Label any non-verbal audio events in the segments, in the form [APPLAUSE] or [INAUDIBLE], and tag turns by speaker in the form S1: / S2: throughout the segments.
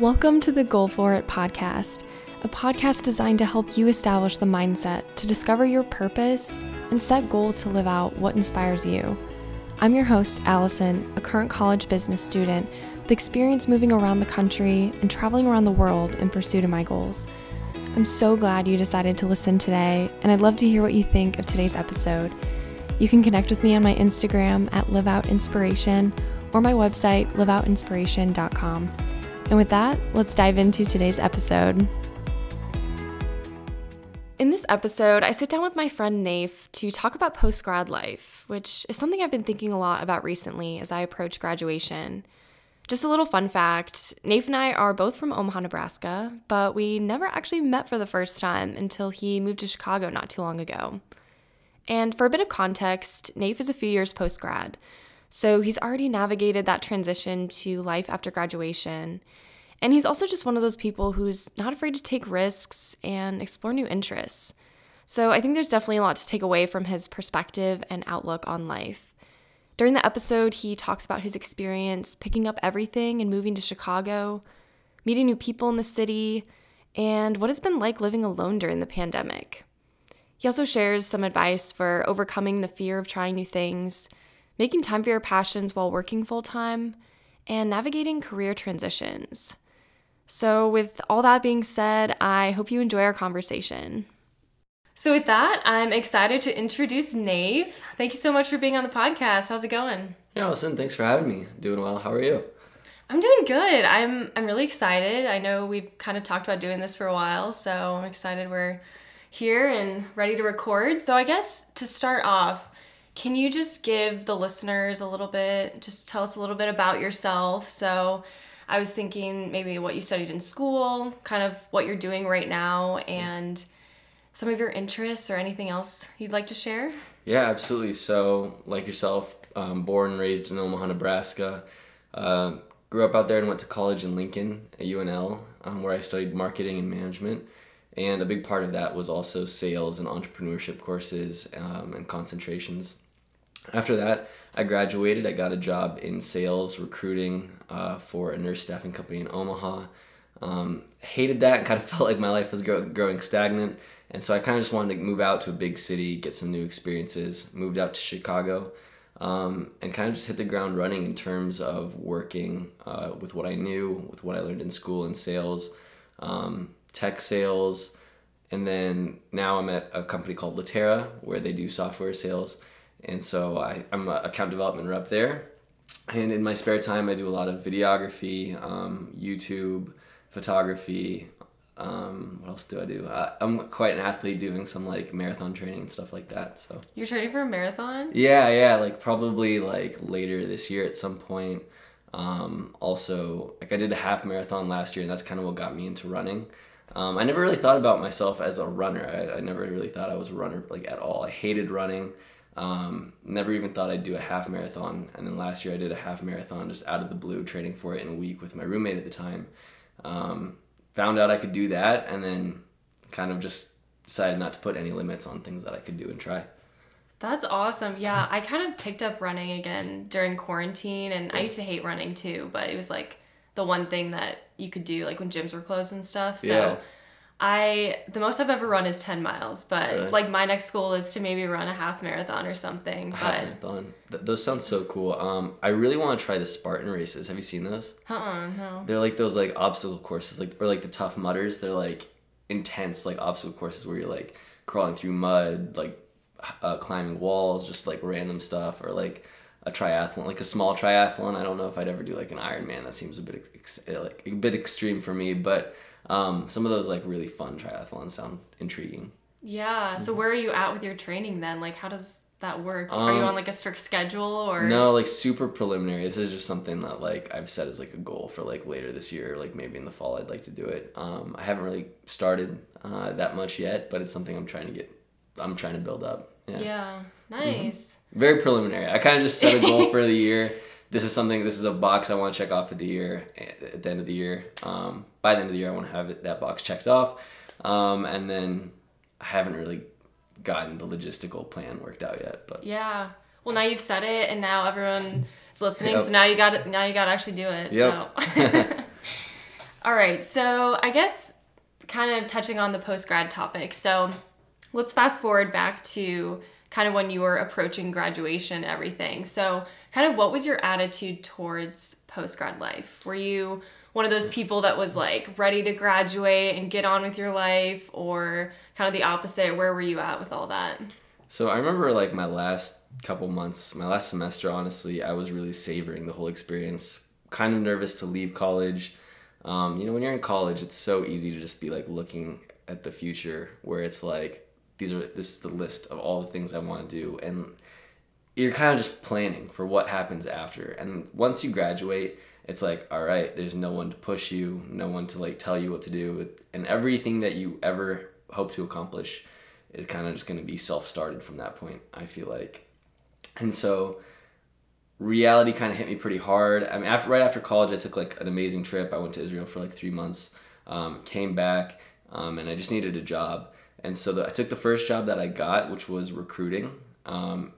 S1: Welcome to the Goal For It podcast, a podcast designed to help you establish the mindset to discover your purpose and set goals to live out what inspires you. I'm your host, Allison, a current college business student with experience moving around the country and traveling around the world in pursuit of my goals. I'm so glad you decided to listen today, and I'd love to hear what you think of today's episode. You can connect with me on my Instagram at liveoutinspiration or my website, liveoutinspiration.com. And with that, let's dive into today's episode. In this episode, I sit down with my friend Naif to talk about post grad life, which is something I've been thinking a lot about recently as I approach graduation. Just a little fun fact Naif and I are both from Omaha, Nebraska, but we never actually met for the first time until he moved to Chicago not too long ago. And for a bit of context, Naif is a few years post grad, so he's already navigated that transition to life after graduation. And he's also just one of those people who's not afraid to take risks and explore new interests. So I think there's definitely a lot to take away from his perspective and outlook on life. During the episode, he talks about his experience picking up everything and moving to Chicago, meeting new people in the city, and what it's been like living alone during the pandemic. He also shares some advice for overcoming the fear of trying new things making time for your passions while working full time, and navigating career transitions. So, with all that being said, I hope you enjoy our conversation. So, with that, I'm excited to introduce Naif. Thank you so much for being on the podcast. How's it going?
S2: Yeah, Allison, thanks for having me. Doing well. How are you?
S1: I'm doing good. I'm I'm really excited. I know we've kind of talked about doing this for a while, so I'm excited we're here and ready to record. So I guess to start off, can you just give the listeners a little bit, just tell us a little bit about yourself? So, I was thinking maybe what you studied in school, kind of what you're doing right now, and some of your interests or anything else you'd like to share?
S2: Yeah, absolutely. So, like yourself, um, born and raised in Omaha, Nebraska. Uh, grew up out there and went to college in Lincoln at UNL, um, where I studied marketing and management. And a big part of that was also sales and entrepreneurship courses um, and concentrations. After that, I graduated. I got a job in sales recruiting uh, for a nurse staffing company in Omaha. Um, hated that and kind of [LAUGHS] felt like my life was grow- growing stagnant. And so I kind of just wanted to move out to a big city, get some new experiences. Moved out to Chicago um, and kind of just hit the ground running in terms of working uh, with what I knew, with what I learned in school in sales, um, tech sales. And then now I'm at a company called Latera where they do software sales and so I, I'm an account development rep there. And in my spare time, I do a lot of videography, um, YouTube, photography. Um, what else do I do? Uh, I'm quite an athlete doing some like marathon training and stuff like that. So
S1: you're training for a marathon?
S2: Yeah, yeah. Like probably like later this year at some point. Um, also, like I did a half marathon last year, and that's kind of what got me into running. Um, I never really thought about myself as a runner. I, I never really thought I was a runner like at all. I hated running. Um, never even thought I'd do a half marathon. And then last year I did a half marathon just out of the blue, training for it in a week with my roommate at the time. Um, found out I could do that and then kind of just decided not to put any limits on things that I could do and try.
S1: That's awesome. Yeah, I kind of picked up running again during quarantine and I used to hate running too, but it was like the one thing that you could do like when gyms were closed and stuff. So yeah. I the most I've ever run is ten miles, but really? like my next goal is to maybe run a half marathon or something. A half
S2: marathon. Th- those sound so cool. Um, I really want to try the Spartan races. Have you seen those?
S1: Uh uh no.
S2: They're like those like obstacle courses, like or like the Tough Mudders. They're like intense like obstacle courses where you're like crawling through mud, like uh, climbing walls, just like random stuff, or like a triathlon, like a small triathlon. I don't know if I'd ever do like an Ironman. That seems a bit ex- like a bit extreme for me, but um, some of those like really fun triathlons sound intriguing.
S1: Yeah. So where are you at with your training then? Like, how does that work? Um, are you um, on like a strict schedule or?
S2: No, like super preliminary. This is just something that like I've set as like a goal for like later this year, like maybe in the fall I'd like to do it. Um, I haven't really started uh, that much yet, but it's something I'm trying to get. I'm trying to build up.
S1: Yeah. Yeah. Nice.
S2: Mm-hmm. Very preliminary. I kind of just set a goal [LAUGHS] for the year this is something this is a box I want to check off at the year at the end of the year. Um, by the end of the year, I want to have it, that box checked off, um, and then I haven't really gotten the logistical plan worked out yet. But
S1: yeah, well now you've said it, and now everyone is listening. Yep. So now you got it. Now you got to actually do it.
S2: Yep.
S1: So. [LAUGHS] All right, so I guess kind of touching on the post grad topic. So let's fast forward back to kind of when you were approaching graduation everything. So, kind of what was your attitude towards post grad life? Were you one of those people that was like ready to graduate and get on with your life, or kind of the opposite? Where were you at with all that?
S2: So, I remember like my last couple months, my last semester, honestly, I was really savoring the whole experience. Kind of nervous to leave college. Um, you know, when you're in college, it's so easy to just be like looking at the future where it's like, these are this is the list of all the things I want to do and you're kind of just planning for what happens after. And once you graduate it's like all right there's no one to push you no one to like tell you what to do and everything that you ever hope to accomplish is kind of just going to be self-started from that point I feel like. And so reality kind of hit me pretty hard. I mean after right after college I took like an amazing trip. I went to Israel for like three months um, came back um, and I just needed a job and so the, I took the first job that I got, which was recruiting, um,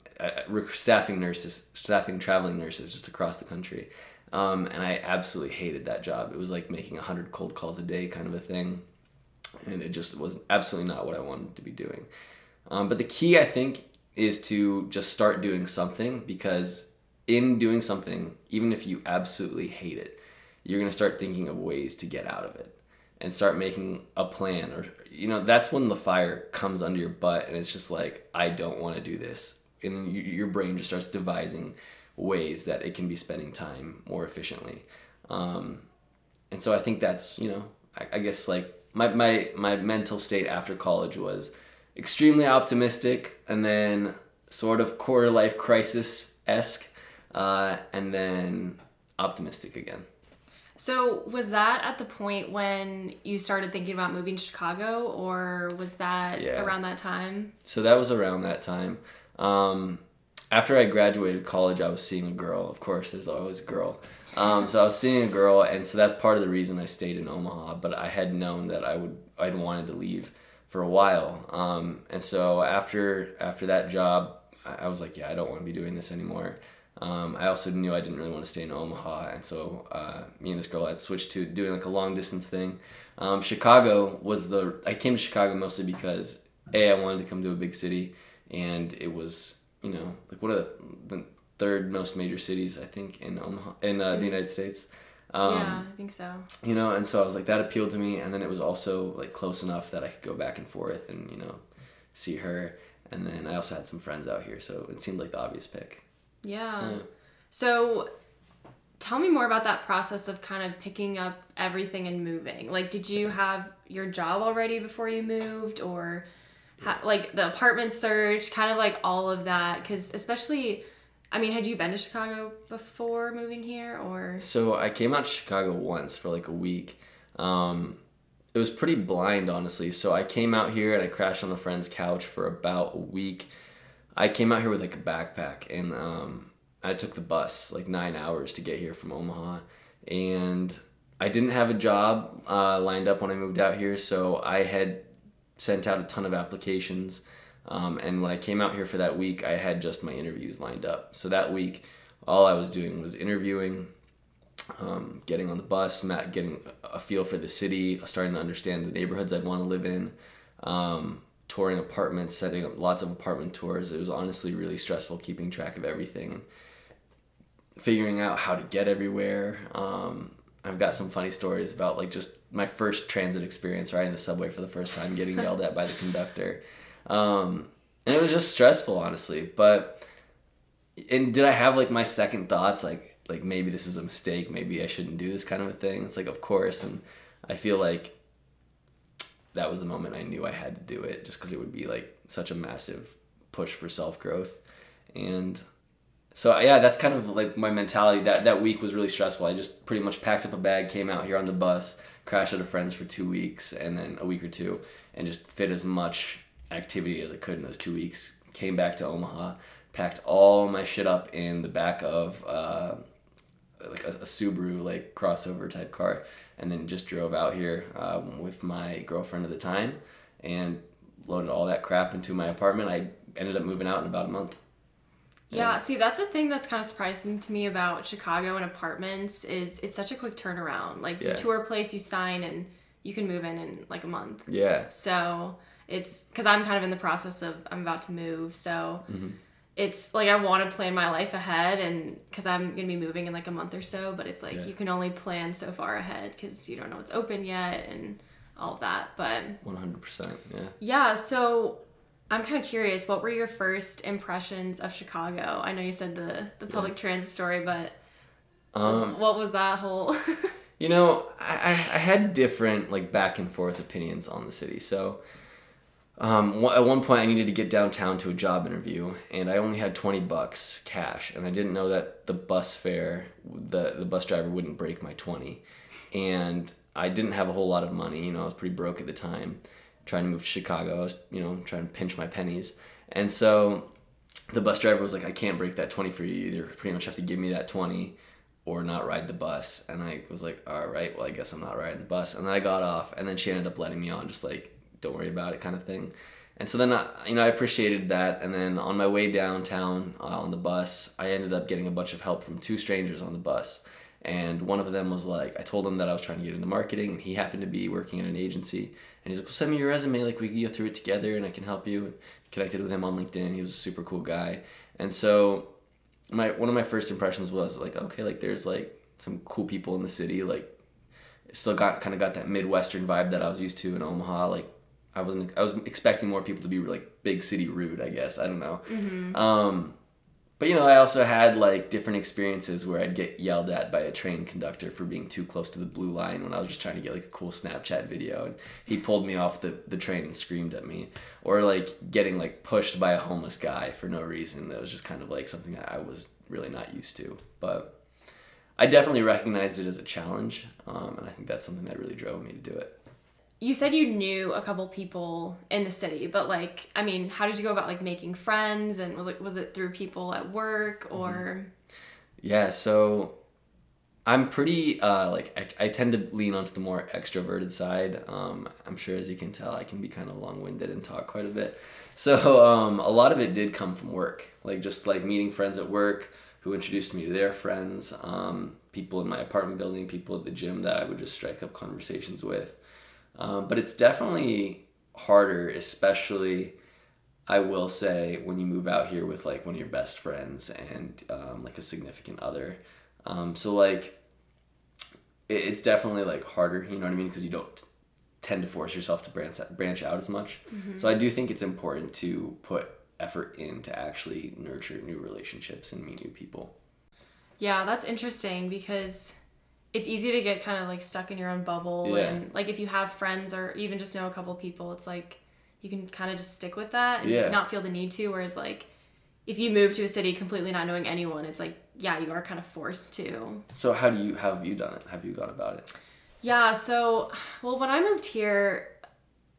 S2: staffing nurses, staffing traveling nurses just across the country. Um, and I absolutely hated that job. It was like making 100 cold calls a day kind of a thing. And it just was absolutely not what I wanted to be doing. Um, but the key, I think, is to just start doing something because in doing something, even if you absolutely hate it, you're going to start thinking of ways to get out of it and start making a plan or you know that's when the fire comes under your butt and it's just like i don't want to do this. And then you, your brain just starts devising ways that it can be spending time more efficiently. Um, and so i think that's you know I, I, guess like my, my my mental state after college was extremely optimistic and then sort of quarter life crisis esque uh, and then optimistic again
S1: so, was that at the point when you started thinking about moving to Chicago, or was that yeah. around that time?
S2: So, that was around that time. Um, after I graduated college, I was seeing a girl. Of course, there's always a girl. Um, so I was seeing a girl, and so that's part of the reason I stayed in Omaha. But I had known that I would, I'd wanted to leave for a while. Um, and so after after that job, I was like, yeah, I don't want to be doing this anymore. Um, I also knew I didn't really want to stay in Omaha, and so uh, me and this girl had switched to doing like a long distance thing. Um, Chicago was the I came to Chicago mostly because a I wanted to come to a big city, and it was you know like one of the third most major cities I think in Omaha in uh, the United States.
S1: Um, yeah, I think so.
S2: You know, and so I was like that appealed to me, and then it was also like close enough that I could go back and forth and you know see her, and then I also had some friends out here, so it seemed like the obvious pick.
S1: Yeah. So tell me more about that process of kind of picking up everything and moving. Like, did you have your job already before you moved, or ha- like the apartment search, kind of like all of that? Because especially, I mean, had you been to Chicago before moving here, or?
S2: So I came out to Chicago once for like a week. Um, it was pretty blind, honestly. So I came out here and I crashed on a friend's couch for about a week I came out here with like a backpack and um, I took the bus like nine hours to get here from Omaha, and I didn't have a job uh, lined up when I moved out here, so I had sent out a ton of applications. Um, and when I came out here for that week, I had just my interviews lined up. So that week, all I was doing was interviewing, um, getting on the bus, getting a feel for the city, starting to understand the neighborhoods I'd want to live in. Um, touring apartments, setting up lots of apartment tours. It was honestly really stressful keeping track of everything and figuring out how to get everywhere. Um, I've got some funny stories about like just my first transit experience riding the subway for the first time, getting [LAUGHS] yelled at by the conductor. Um, and it was just stressful, honestly. But and did I have like my second thoughts, like like maybe this is a mistake, maybe I shouldn't do this kind of a thing? It's like of course, and I feel like that was the moment I knew I had to do it just because it would be like such a massive push for self growth. And so yeah, that's kind of like my mentality. That that week was really stressful. I just pretty much packed up a bag, came out here on the bus, crashed at a friend's for two weeks, and then a week or two, and just fit as much activity as I could in those two weeks. Came back to Omaha, packed all my shit up in the back of uh, like a, a Subaru like crossover type car, and then just drove out here um, with my girlfriend at the time and loaded all that crap into my apartment. I ended up moving out in about a month.
S1: Yeah,
S2: And-
S1: see, that's the thing that's kind of surprising to me about Chicago and apartments is it's such a quick turnaround. Like
S2: Yeah.
S1: you tour a place, you sign, and you can move in in like a month.
S2: yeah.
S1: So it's because I'm kind of in the process of I'm about to move, so
S2: Mm-hmm.
S1: It's like I want to plan my life ahead, and because I'm gonna be moving in like a month or so, but it's like
S2: Yeah.
S1: you can only plan so far ahead because you don't know what's open yet and all of that. But
S2: One hundred percent. Yeah.
S1: yeah, so I'm kind of curious. What were your first impressions of Chicago? I know you said the the public transit story, but
S2: Um,
S1: what was that whole? [LAUGHS]
S2: You know, I I had different like back and forth opinions on the city. So, um, at one point I needed to get downtown to a job interview, and I only had twenty bucks cash, and I didn't know that the bus fare, the the bus driver wouldn't break my twenty, and I didn't have a whole lot of money. You know, I was pretty broke at the time, trying to move to Chicago. I was you know trying to pinch my pennies, and so the bus driver was like, I can't break that 20 for you. You either pretty much have to give me that 20 or not ride the bus. And I was like, all right, well, I guess I'm not riding the bus. And then I got off, and then she ended up letting me on, just like, don't worry about it kind of thing. And so then, I, you know, I appreciated that. And then on my way downtown uh, on the bus, I ended up getting a bunch of help from two strangers on the bus. And one of them was like, I told him that I was trying to get into marketing, and he happened to be working at an agency. And he's like, well, send me your resume, like we can go through it together, and I can help you. Connected with him on LinkedIn. He was a super cool guy. And so, my one of my first impressions was like, okay, like there's like some cool people in the city. Like, still got kind of got that midwestern vibe that I was used to in Omaha. Like, I wasn't I was expecting more people to be like big city rude. I guess I don't know. Um, but you know, I also had like different experiences where I'd get yelled at by a train conductor for being too close to the blue line when I was just trying to get like a cool Snapchat video, and he pulled me off the, the train and screamed at me, or like getting like pushed by a homeless guy for no reason. That was just kind of like something that I was really not used to. But I definitely recognized it as a challenge, um, and I think that's something that really drove me to do it.
S1: You said you knew a couple people in the city, but like, I mean, how did you go about like making friends? And was it was it through people at work or?
S2: Yeah, so I'm pretty uh, like I, I tend to lean onto the more extroverted side. Um, I'm sure as you can tell, I can be kind of long-winded and talk quite a bit. So um, a lot of it did come from work, like just like meeting friends at work who introduced me to their friends, um, people in my apartment building, people at the gym that I would just strike up conversations with. Um, but it's definitely harder, especially I will say when you move out here with like one of your best friends and um, like a significant other. Um, so like it, it's definitely like harder, you know what I mean? Because you don't tend to force yourself to branch branch out as much. So I do think it's important to put effort in to actually nurture new relationships and meet new people.
S1: Yeah, that's interesting because it's easy to get kind of like stuck in your own bubble
S2: Yeah.
S1: and like if you have friends or even just know a couple people, it's like you can kind of just stick with that and
S2: Yeah.
S1: not feel the need to whereas like if you move to a city completely not knowing anyone, it's like yeah, you are kind of forced to.
S2: So how do you how have you done it? Have you gone about it?
S1: Yeah, so well when I moved here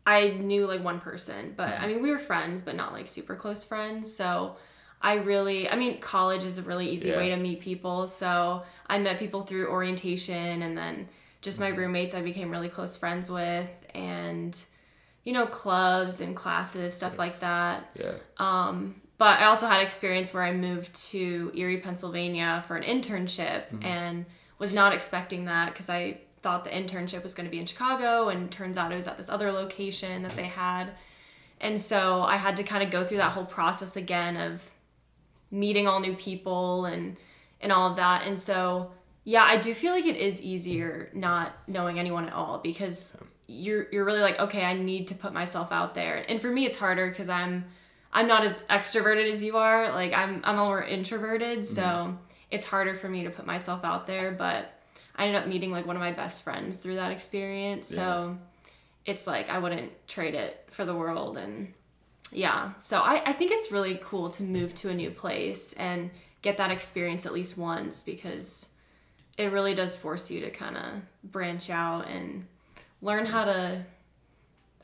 S1: I knew like one person, but mm-hmm. I mean we were friends but not like super close friends. So I really I mean college is a really easy
S2: Yeah.
S1: way to meet people. So I met people through orientation and then just
S2: Mm-hmm.
S1: my roommates I became really close friends with and you know clubs and classes stuff like that.
S2: Yeah.
S1: Um, but I also had experience where I moved to Erie, Pennsylvania for an internship and was not expecting that because I thought the internship was going to be in Chicago and turns out it was at this other location that they had. And so I had to kind of go through that whole process again of meeting all new people and and all of that. And so yeah, I do feel like it is easier not knowing anyone at all because you're you're really like, okay, I need to put myself out there. And for me it's harder cuz I'm I'm not as extroverted as you are. Like I'm I'm more introverted, so mm-hmm. it's harder for me to put myself out there, but I ended up meeting like one of my best friends through that experience. So it's like I wouldn't trade it for the world and yeah. So I, I think it's really cool to move to a new place and get that experience at least once because it really does force you to kind of branch out and learn how to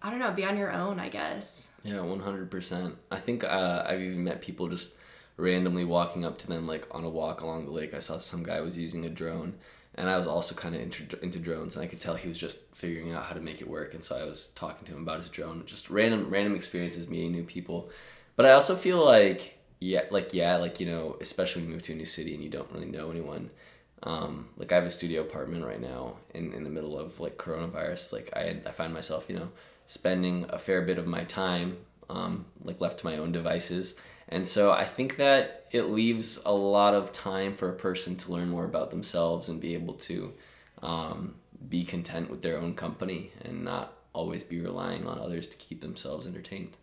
S1: I don't know, be on your own, I guess.
S2: Yeah, one hundred percent. I think uh, I've even met people just randomly walking up to them like on a walk along the lake. I saw some guy was using a drone, and I was also kind of into, into drones, and I could tell he was just figuring out how to make it work. And so I was talking to him about his drone. Just random random experiences, meeting new people. But I also feel like yeah, like yeah, like you know, especially when you move to a new city and you don't really know anyone. Um, like I have a studio apartment right now in, in the middle of like coronavirus. Like I I find myself you know spending a fair bit of my time um, like left to my own devices, and so I think that it leaves a lot of time for a person to learn more about themselves and be able to um, be content with their own company and not always be relying on others to keep themselves entertained.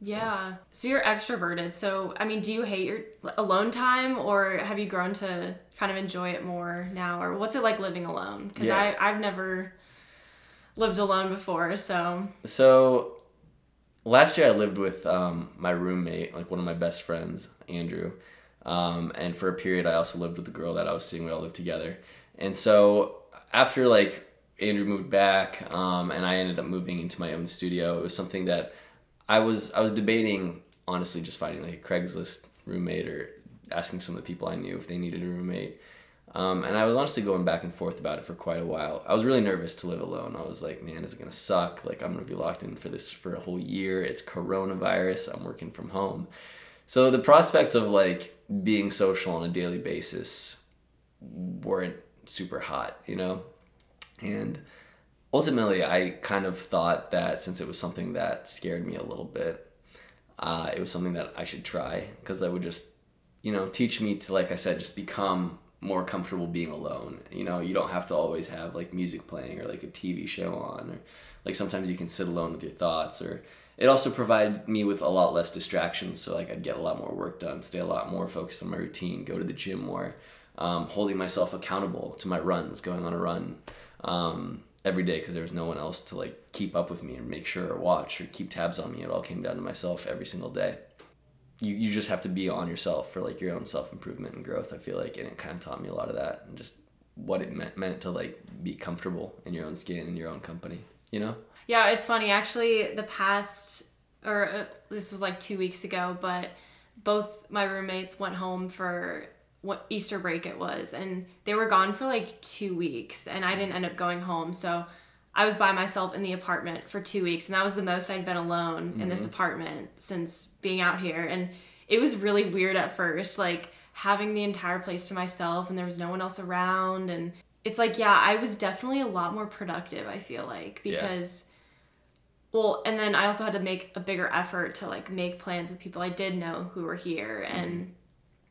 S1: Yeah. So you're extroverted. So, I mean, do you hate your alone time or have you grown to kind of enjoy it more now? Or what's it like living alone? Because
S2: Yeah.
S1: I I've never lived alone before. So,
S2: So last year I lived with um, my roommate, like one of my best friends, Andrew. Um, and for a period I also lived with the girl that I was seeing. We all lived together. And so after like Andrew moved back um, and I ended up moving into my own studio, it was something that I was I was debating honestly just finding like a Craigslist roommate or asking some of the people I knew if they needed a roommate. Um, and I was honestly going back and forth about it for quite a while. I was really nervous to live alone. I was like, man, is it gonna suck? Like I'm gonna be locked in for this for a whole year. It's coronavirus. I'm working from home. So the prospects of like being social on a daily basis weren't super hot, you know? And ultimately, I kind of thought that since it was something that scared me a little bit, uh, it was something that I should try because I would just, you know, teach me to, like I said, just become more comfortable being alone. You know, you don't have to always have like music playing or like a TV show on, or like sometimes you can sit alone with your thoughts. Or it also provided me with a lot less distractions, so like I'd get a lot more work done, stay a lot more focused on my routine, go to the gym more, um, holding myself accountable to my runs, going on a run. Um, every day because there was no one else to like keep up with me and make sure or watch or keep tabs on me. It all came down to myself every single day. You, you just have to be on yourself for like your own self improvement and growth. I feel like, and it kind of taught me a lot of that and just what it meant meant to like be comfortable in your own skin in your own company. You know?
S1: yeah, it's funny. Actually, the past, or uh, this was like two weeks ago, but both my roommates went home for what Easter break it was, and they were gone for like two weeks, and I didn't end up going home. So I was by myself in the apartment for two weeks, and that was the most I'd been alone in this mm-hmm. apartment since being out here. And it was really weird at first, like having the entire place to myself, and there was no one else around. And it's like, yeah, I was definitely a lot more productive, I feel like,
S2: Yeah.
S1: because. Well, and then I also had to make a bigger effort to like make plans with people I did know who were here. And mm-hmm.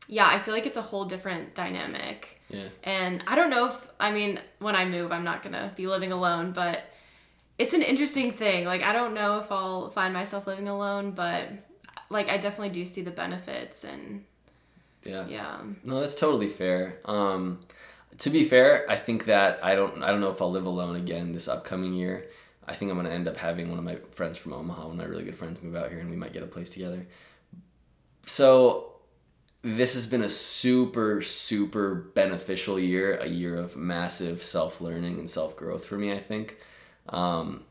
S1: Yeah, I feel like it's a whole different dynamic.
S2: Yeah.
S1: And I don't know if, I mean, when I move, I'm not going to be living alone, but it's an interesting thing. Like, I don't know if I'll find myself living alone, but like, I definitely do see the benefits. And
S2: Yeah.
S1: yeah.
S2: No, that's totally fair. Um, to be fair, I think that I don't I don't know if I'll live alone again this upcoming year. I think I'm gonna end up having one of my friends from Omaha, one of my really good friends, move out here, and we might get a place together. So this has been a super super beneficial year, a year of massive self learning and self growth for me. I think. Um,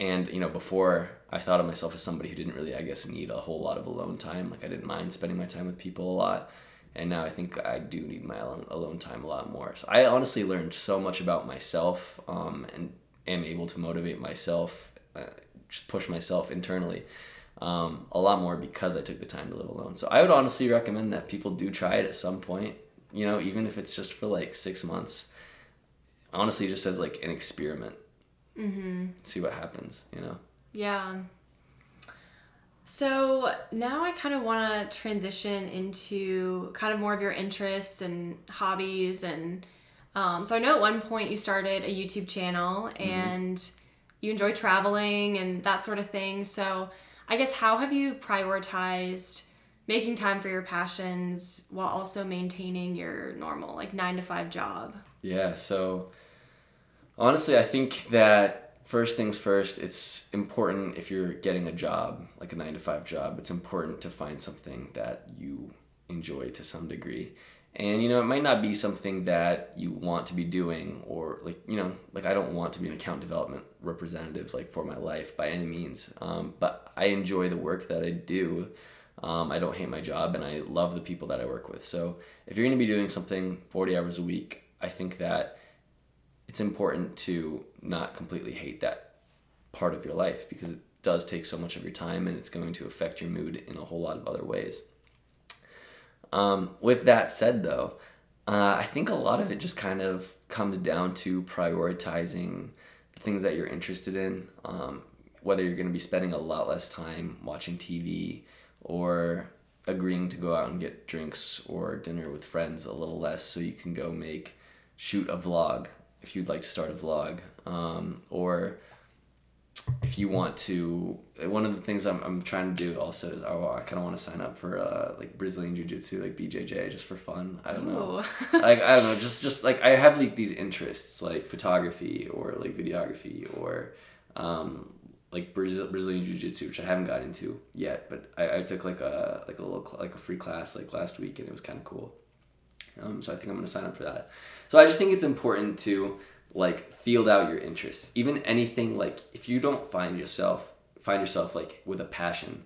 S2: and you know, before I thought of myself as somebody who didn't really, I guess, need a whole lot of alone time. Like I didn't mind spending my time with people a lot, and now I think I do need my alone, alone time a lot more. So I honestly learned so much about myself, um, and am able to motivate myself, uh, just push myself internally. Um, a lot more because I took the time to live alone. So I would honestly recommend that people do try it at some point. You know, even if it's just for like six months. Honestly, just as like an experiment. Mm-hmm. See what happens. You know.
S1: Yeah. So now I kind of want to transition into kind of more of your interests and hobbies. And um, so I know at one point you started a YouTube channel and you enjoy traveling and that sort of thing. So I guess how have you prioritized making time for your passions while also maintaining your normal, like nine to five job?
S2: Yeah, so honestly, I think that first things first, it's important if you're getting a job, like a nine to five job, it's important to find something that you enjoy to some degree. And you know, it might not be something that you want to be doing, or like you know, like I don't want to be an account development representative like for my life by any means. Um, but I enjoy the work that I do. Um, I don't hate my job, and I love the people that I work with. So if you're going to be doing something 40 hours a week, I think that it's important to not completely hate that part of your life because it does take so much of your time and it's going to affect your mood in a whole lot of other ways. Um, with that said, though, uh, I think a lot of it just kind of comes down to prioritizing the things that you're interested in. Um, whether you're going to be spending a lot less time watching TV or agreeing to go out and get drinks or dinner with friends a little less so you can go make shoot a vlog if you'd like to start a vlog um, or if you want to one of the things I'm, I'm trying to do also is oh, I kind of want to sign up for uh, like Brazilian jiu-jitsu like BJJ just for fun. I don't know. [LAUGHS] Like I don't know just just like I have like these interests like photography or like videography or um, like Brazil, Brazilian jiu-jitsu which I haven't got into yet but I, I took like a like a little like a free class like last week and it was kind of cool. Um, so I think I'm gonna sign up for that. So I just think it's important to like field out your interests. Even anything like if you don't find yourself find yourself like with a passion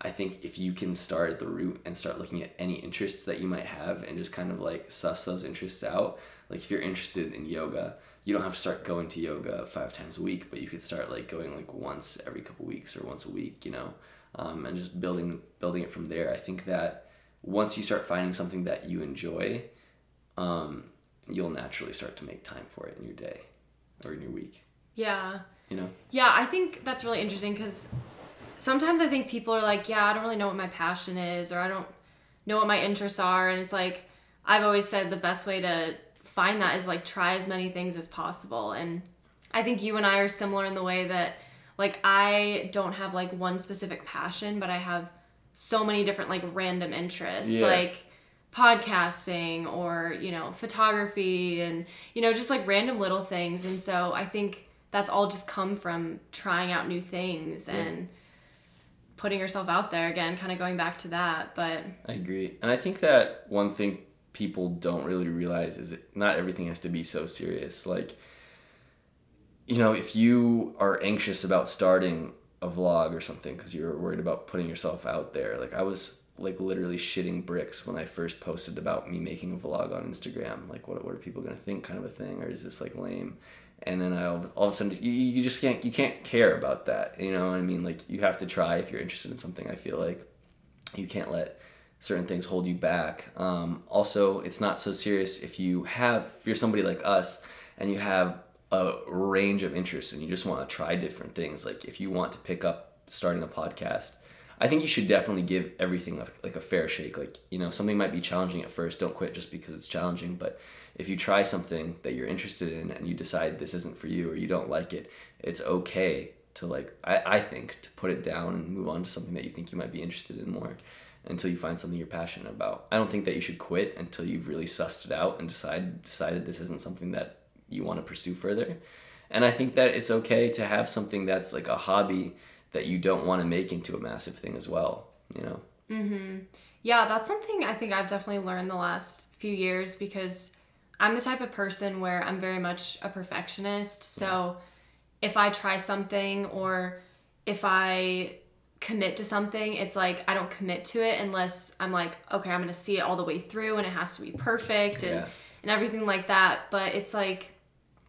S2: i think if you can start at the root and start looking at any interests that you might have and just kind of like suss those interests out like if you're interested in yoga you don't have to start going to yoga five times a week but you could start like going like once every couple weeks or once a week you know? Um, and just building building it from there. I think that once you start finding something that you enjoy um, you'll naturally start to make time for it in your day or in your week.
S1: Yeah.
S2: You know?
S1: Yeah, I think that's really interesting because sometimes I think people are like, yeah, I don't really know what my passion is or I don't know what my interests are. And it's like, I've always said the best way to find that is like try as many things as possible. And I think you and I are similar in the way that like I don't have like one specific passion, but I have so many different like random interests. Yeah. Like podcasting or you know photography and you know just like random little things. And so i think that's all just come from trying out new things yeah. and putting yourself out there again kind of going back to that. But
S2: i agree. And i think that one thing people don't really realize is not everything has to be so serious. Like you know if you are anxious about starting a vlog or something because you're worried about putting yourself out there like i was like literally shitting bricks when I first posted about me making a vlog on Instagram. Like, what, what are people gonna think, kind of a thing, or is this like lame? And then I all, of a sudden you, you just can't you can't care about that. You know what I mean? Like you have to try if you're interested in something. I feel like you can't let certain things hold you back. Um, also, it's not so serious if you have if you're somebody like us and you have a range of interests and you just want to try different things. Like if you want to pick up starting a podcast I think you should definitely give everything a, like a fair shake. Like you know, something might be challenging at first. Don't quit just because it's challenging. But if you try something that you're interested in and you decide this isn't for you or you don't like it, it's okay to like I, I think to put it down and move on to something that you think you might be interested in more until you find something you're passionate about. I don't think that you should quit until you've really sussed it out and decide decided this isn't something that you want to pursue further. And I think that it's okay to have something that's like a hobby that you don't want to make into a massive thing as well, you know?
S1: Mm-hmm. Yeah, that's something I think I've definitely learned the last few years because I'm the type of person where I'm very much a perfectionist. So if I try something or if I commit to something, it's like I don't commit to it unless I'm like, okay, I'm gonna see it all the way through and it has to be perfect and, yeah. and everything like that. But it's like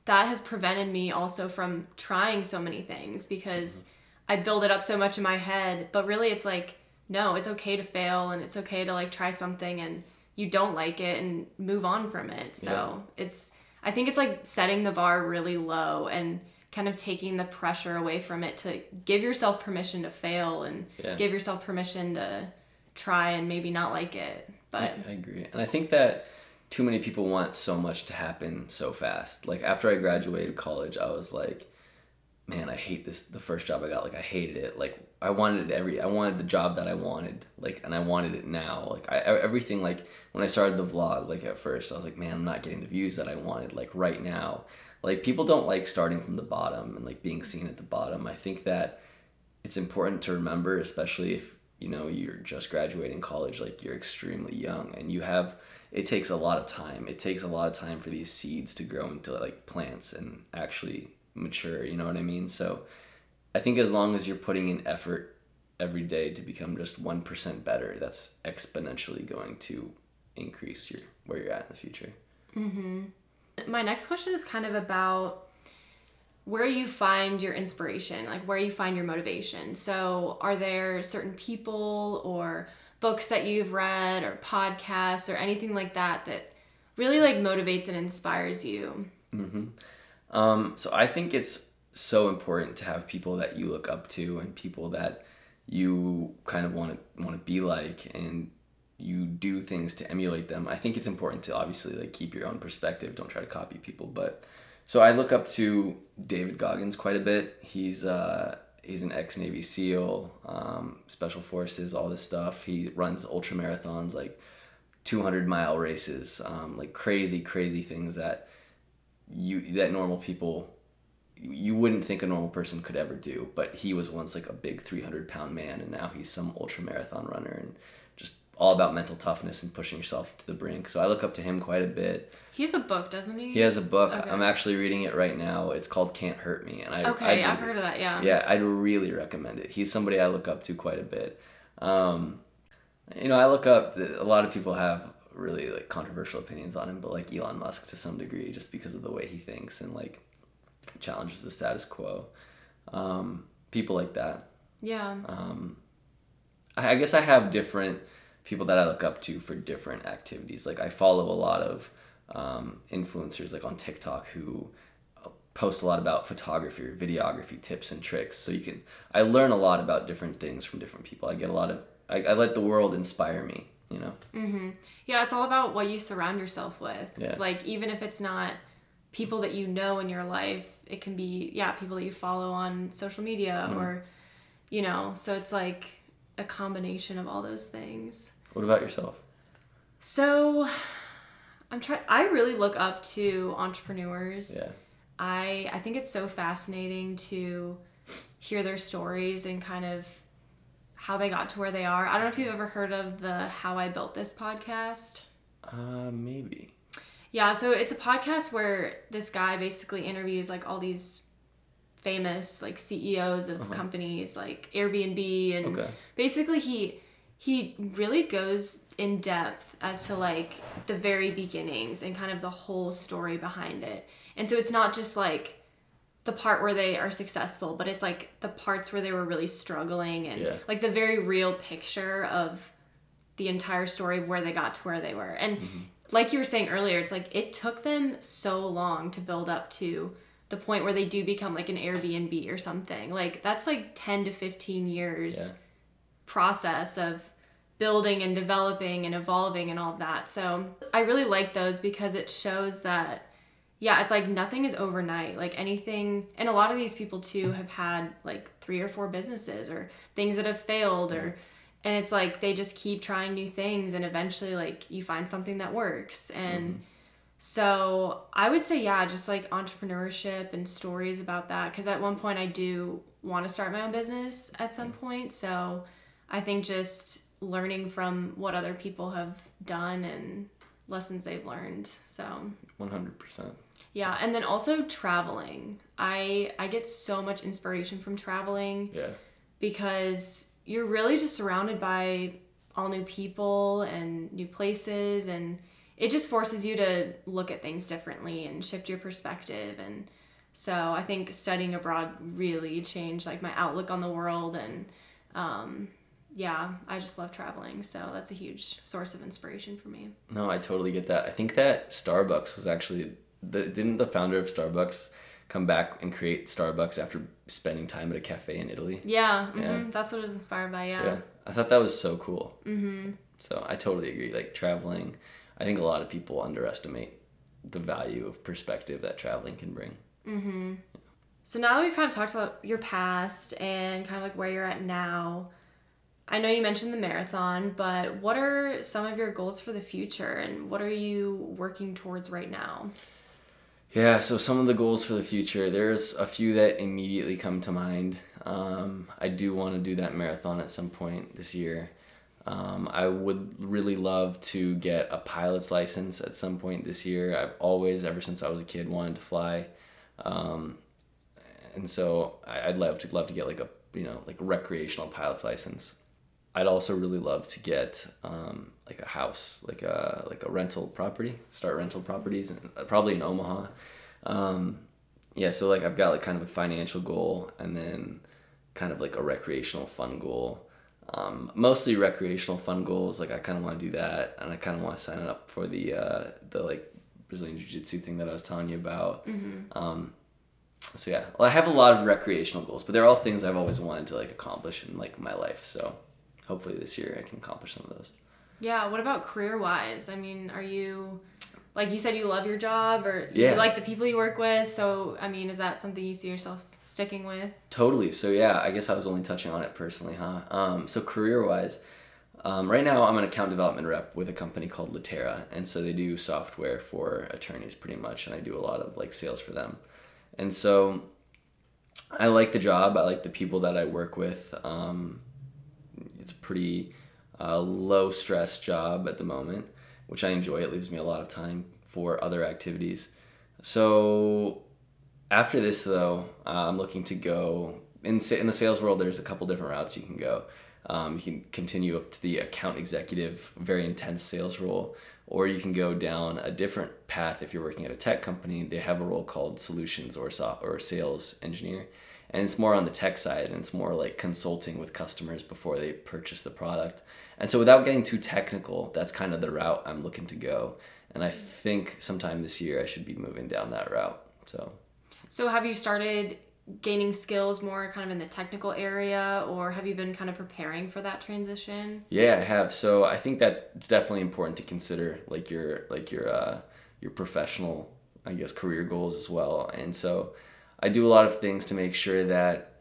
S1: that has prevented me also from trying so many things because mm-hmm I build it up so much in my head, but really it's like no, it's okay to fail and it's okay to like try something and you don't like it and move on from it. So, yeah. it's I think it's like setting the bar really low and kind of taking the pressure away from it to give yourself permission to fail and yeah. give yourself permission to try and maybe not like it. But
S2: I, I agree. And I think that too many people want so much to happen so fast. Like after I graduated college, I was like man, I hate this. The first job I got, like, I hated it. Like, I wanted every, I wanted the job that I wanted, like, and I wanted it now. Like, I everything, like, when I started the vlog, like, at first, I was like, man, I'm not getting the views that I wanted, like, right now. Like, people don't like starting from the bottom and like being seen at the bottom. I think that it's important to remember, especially if you know you're just graduating college, like, you're extremely young and you have. It takes a lot of time. It takes a lot of time for these seeds to grow into like plants and actually mature, you know what I mean? So I think as long as you're putting in effort every day to become just 1% better, that's exponentially going to increase your where you're at in the future.
S1: hmm My next question is kind of about where you find your inspiration, like where you find your motivation. So, are there certain people or books that you've read or podcasts or anything like that that really like motivates and inspires you?
S2: Um, so I think it's so important to have people that you look up to and people that you kind of want to want to be like and you do things to emulate them. I think it's important to obviously like keep your own perspective. Don't try to copy people. But so I look up to David Goggins quite a bit. He's uh, he's an ex Navy SEAL, um, Special Forces, all this stuff. He runs ultra marathons, like 200 mile races, um, like crazy, crazy things that you that normal people you wouldn't think a normal person could ever do but he was once like a big 300 pound man and now he's some ultra marathon runner and just all about mental toughness and pushing yourself to the brink so i look up to him quite a bit
S1: He has a book, doesn't he?
S2: he has a book
S1: Okay.
S2: i'm actually reading it right now it's called can't hurt me and i
S1: Okay,
S2: I'd-
S1: I've heard of that. Yeah.
S2: yeah i'd really recommend it he's somebody i look up to quite a bit um, you know i look up a lot of people have really like controversial opinions on him but like elon musk to some degree just because of the way he thinks and like challenges the status quo um, people like that
S1: Yeah.
S2: um, I, I guess I have different people that I look up to for different activities. Like I follow a lot of um, influencers like on TikTok who post a lot about photography or videography tips and tricks. So you can I learn a lot about different things from different people. I get a lot of I, I let the world inspire me. You know.
S1: Yeah, it's all about what you surround yourself with.
S2: Yeah.
S1: Like even if it's not people that you know in your life, it can be yeah, people that you follow on social media
S2: Mm.
S1: or you know, so it's like a combination of all those things.
S2: What about yourself?
S1: So I'm trying I really look up to entrepreneurs.
S2: Yeah.
S1: I I think it's so fascinating to hear their stories and kind of how they got to where they are. I don't know if you've ever heard of the How I Built This podcast.
S2: Uh, maybe.
S1: Yeah, so it's a podcast where this guy basically interviews like all these famous like CEOs of companies like Airbnb and
S2: Okay.
S1: basically he he really goes in depth as to like the very beginnings and kind of the whole story behind it. And so it's not just like the part where they are successful, but it's like the parts where they were really struggling and
S2: Yeah.
S1: like the very real picture of the entire story of where they got to where they were. And mm-hmm. like you were saying earlier, it's like it took them so long to build up to the point where they do become like an Airbnb or something. Like that's like 10 to 15 years
S2: Yeah.
S1: process of building and developing and evolving and all that. So I really like those because it shows that yeah, it's like nothing is overnight. Like anything, and a lot of these people too have had like three or four businesses or things that have failed, or and it's like they just keep trying new things, and eventually like you find something that works. And mm-hmm. so I would say yeah, just like entrepreneurship and stories about that, because at one point I do want to start my own business at some mm-hmm. point. So I think just learning from what other people have done and lessons they've learned. So
S2: One hundred percent.
S1: Yeah, and then also traveling. I I get so much inspiration from traveling
S2: Yeah.
S1: because you're really just surrounded by all new people and new places and it just forces you to look at things differently and shift your perspective and so I think studying abroad really changed like my outlook on the world and um yeah, I just love traveling, so that's a huge source of inspiration for me.
S2: No, I totally get that. I think that Starbucks was actually the didn't the founder of Starbucks come back and create Starbucks after spending time at a cafe in Italy?
S1: Yeah, mhm,
S2: Yeah.
S1: that's what it was inspired by.
S2: Yeah. I thought that was so cool. Mm-hmm. So I totally agree. Like traveling, I think a lot of people underestimate the value of perspective that traveling can bring.
S1: So now that we've kind of talked about your past and kind of like where you're at now, I know you mentioned the marathon, but what are some of your goals for the future and what are you working towards right now?
S2: Yeah, so some of the goals for the future, there's a few that immediately come to mind. Um, I do want to do that marathon at some point this year. Um, I would really love to get a pilot's license at some point this year. I've always, ever since I was a kid, wanted to fly, um, and so I'd love to love to get like a you know like recreational pilot's license. I'd also really love to get um, like a house, like a like a rental property, start rental properties, and uh, probably in Omaha. Um, yeah, so like I've got like kind of a financial goal, and then kind of like a recreational fun goal. um, mostly recreational fun goals. Like I kind of want to do that, and I kind of want to sign up for the uh, the like Brazilian Jiu Jitsu thing that I was telling you about.
S1: Mm-hmm.
S2: Um, so yeah, well, I have a lot of recreational goals, but they're all things I've always wanted to like accomplish in like my life. So hopefully this year I can accomplish some of those.
S1: Yeah. What about career wise? I mean, are you like you said you love your job or
S2: Yeah.
S1: you like the people you work with? So I mean, is that something you see yourself sticking with?
S2: Totally. So yeah, I guess I was only touching on it personally, huh? Um, so career wise, um, right now I'm an account development rep with a company called Litera, and so they do software for attorneys pretty much, and I do a lot of like sales for them, and so I like the job. I like the people that I work with. Um, it's a pretty uh, low stress job at the moment, which I enjoy. It leaves me a lot of time for other activities. So after this though uh, i'm looking to go in, in the sales world there's a couple different routes you can go um, you can continue up to the account executive very intense sales role or you can go down a different path if you're working at a tech company they have a role called solutions or or sales engineer and it's more on the tech side and it's more like consulting with customers before they purchase the product and so without getting too technical that's kind of the route i'm looking to go and i think sometime this year i should be moving down that route so
S1: So have you started gaining skills more kind of in the technical area or have you been kind of preparing for that transition?
S2: Yeah, I have. So I think that's it's definitely important to consider like your like your uh your professional I guess career goals as well. And so I do a lot of things to make sure that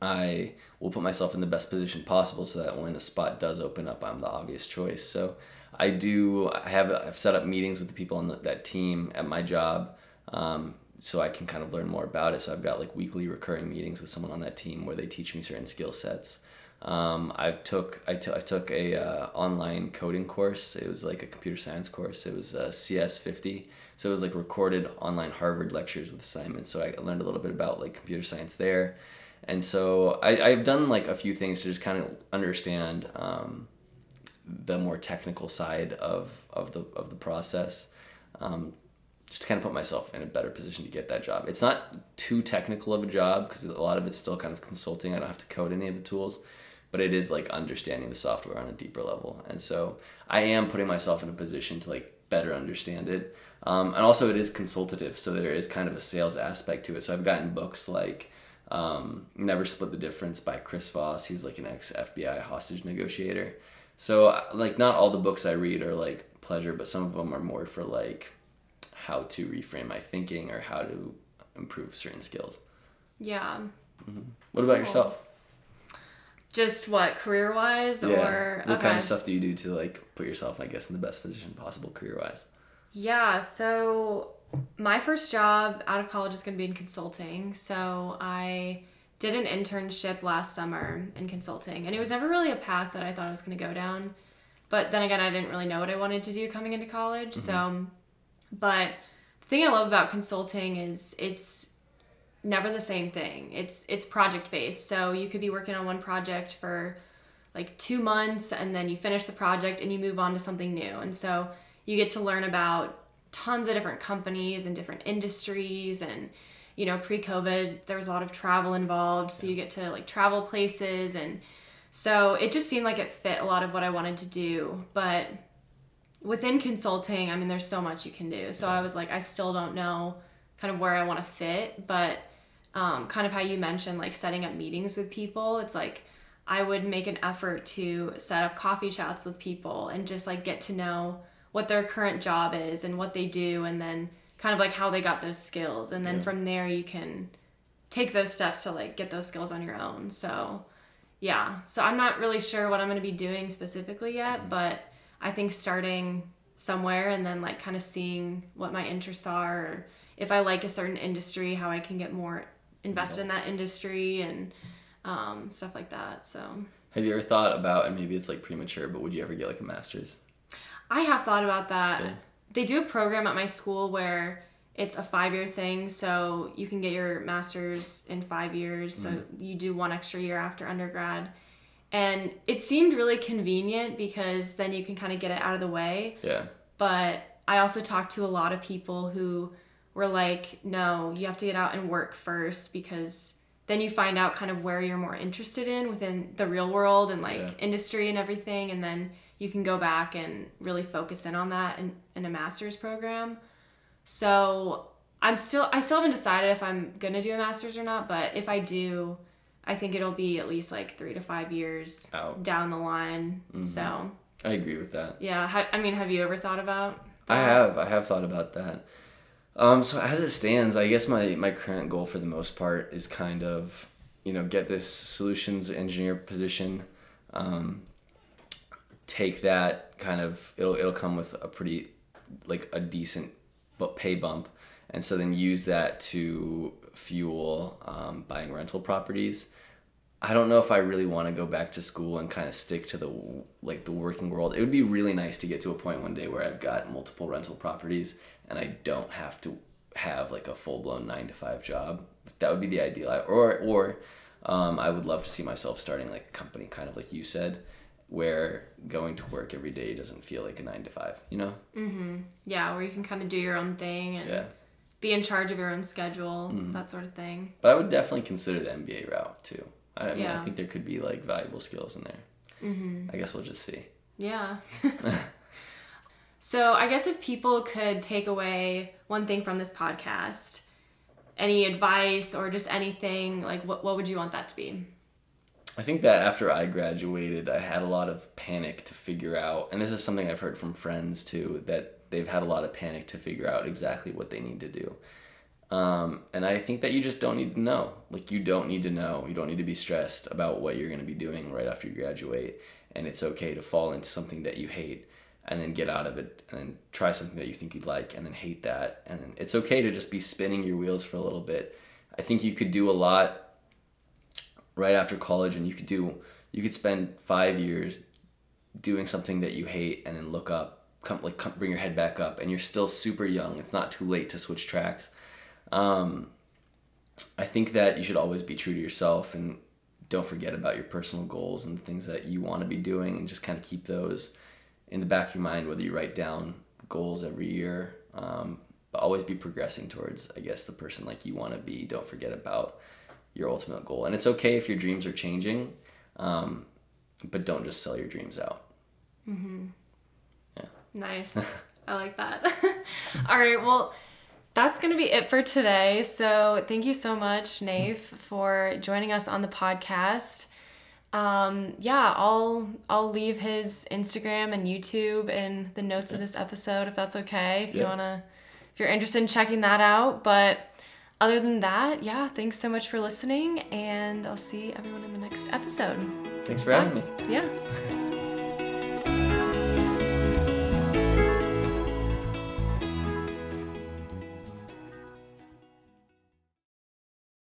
S2: I will put myself in the best position possible so that when a spot does open up, I'm the obvious choice. So I do I have I've set up meetings with the people on the, that team at my job. Um, so I can kind of learn more about it. So I've got like weekly recurring meetings with someone on that team where they teach me certain skill sets. Um, I've took I took I took a uh, online coding course. It was like a computer science course. It was uh, CS fifty. So it was like recorded online Harvard lectures with assignments. So I learned a little bit about like computer science there, and so I I've done like a few things to just kind of understand um, the more technical side of of the of the process. Um, just to kind of put myself in a better position to get that job. It's not too technical of a job because a lot of it's still kind of consulting. I don't have to code any of the tools, but it is like understanding the software on a deeper level. And so I am putting myself in a position to like better understand it. Um, and also it is consultative, so there is kind of a sales aspect to it. So I've gotten books like um, Never Split the Difference by Chris Voss. He was like an ex FBI hostage negotiator. So like not all the books I read are like pleasure, but some of them are more for like how to reframe my thinking or how to improve certain skills.
S1: Yeah.
S2: What about
S1: Cool.
S2: yourself?
S1: Just what career wise
S2: Yeah.
S1: or
S2: What kind of stuff do you do to like put yourself, I guess, in the best position possible career wise?
S1: Yeah, so my first job out of college is going to be in consulting. So I did an internship last summer in consulting, and it was never really a path that I thought I was going to go down. But then again, I didn't really know what I wanted to do coming into college. So, mm-hmm. but the thing I love about consulting is it's never the same thing. It's it's project based. So you could be working on one project for like 2 months and then you finish the project and you move on to something new. And so you get to learn about tons of different companies and different industries and you know, pre-COVID there was a lot of travel involved, so you get to like travel places and so it just seemed like it fit a lot of what I wanted to do, but within consulting, I mean, there's so much you can do. So I was like, I still don't know kind of where I want to fit, but um, kind of how you mentioned, like setting up meetings with people, it's like I would make an effort to set up coffee chats with people and just like get to know what their current job is and what they do, and then kind of like how they got those skills. And then
S2: Yeah.
S1: from there, you can take those steps to like get those skills on your own. So, yeah. So I'm not really sure what I'm going to be doing specifically yet, but I think starting somewhere and then like kind of seeing what my interests are or if I like a certain industry, how I can get more invested in that industry and um, stuff like that. So
S2: Have you ever thought about, and maybe it's like premature, but would you ever get like a master's?
S1: I have thought about that.
S2: Yeah.
S1: They do a program at my school where it's a five year thing, so you can get your master's in five years. So mm-hmm. you do one extra year after undergrad. And it seemed really convenient because then you can kind of get it out of the way.
S2: Yeah.
S1: But I also talked to a lot of people who were like, no, you have to get out and work first because then you find out kind of where you're more interested in within the real world and like
S2: Yeah.
S1: industry and everything and then you can go back and really focus in on that in, in a master's program so i'm still i still haven't decided if i'm gonna do a master's or not but if i do i think it'll be at least like three to five years
S2: Out.
S1: down the line so
S2: I agree with that.
S1: yeah i mean have you ever thought about
S2: I have. I have thought about that. Um, so as it stands, I guess my, my current goal for the most part is kind of, you know, get this solutions engineer position, um, take that kind of it'll it'll come with a pretty like a decent but pay bump, and so then use that to fuel um, buying rental properties. I don't know if I really want to go back to school and kind of stick to the like the working world. It would be really nice to get to a point one day where I've got multiple rental properties and I don't have to have like a full blown nine to five job. That would be the ideal. Or or um, I would love to see myself starting like a company, kind of like you said, where going to work every day doesn't feel like a nine to five. You know?
S1: yeah where you can kind of do your own thing and
S2: Yeah.
S1: be in charge of your own schedule that sort of thing
S2: But I would definitely consider the MBA route too. I, mean, I think there could be like valuable skills in there. Mm-hmm. I guess we'll just see.
S1: Yeah. [LAUGHS] so, I guess if people could take away one thing from this podcast, any advice or just anything, like what, what would you want that to be?
S2: I think that after I graduated, I had a lot of panic to figure out, and this is something I've heard from friends too, that they've had a lot of panic to figure out exactly what they need to do. Um, and I think that you just don't need to know. Like, you don't need to know. You don't need to be stressed about what you're going to be doing right after you graduate. And it's okay to fall into something that you hate and then get out of it and then try something that you think you'd like and then hate that. And then it's okay to just be spinning your wheels for a little bit. I think you could do a lot right after college and you could do you could spend five years doing something that you hate and then look up come like come, bring your head back up and you're still super young. It's not too late to switch tracks. Um, i think that you should always be true to yourself and don't forget about your personal goals and the things that you want to be doing and just kind of keep those in the back of your mind whether you write down goals every year. Um, but always be progressing towards i guess the person like you want to be. Don't forget about your ultimate goal. And it's okay if your dreams are changing, um, but don't just sell your dreams out. Mm-hmm. Yeah.
S1: Nice. [LAUGHS] I like that. [LAUGHS] All right. Well, that's going to be it for today. So, thank you so much, Naif, for joining us on the podcast. Um, yeah, I'll I'll leave his Instagram and YouTube in the notes of this episode if that's okay. If you want to if you're interested in checking that out, but other than that, yeah, thanks so much for listening and I'll see everyone in the next episode.
S2: Thanks for having me.
S1: Yeah. [LAUGHS]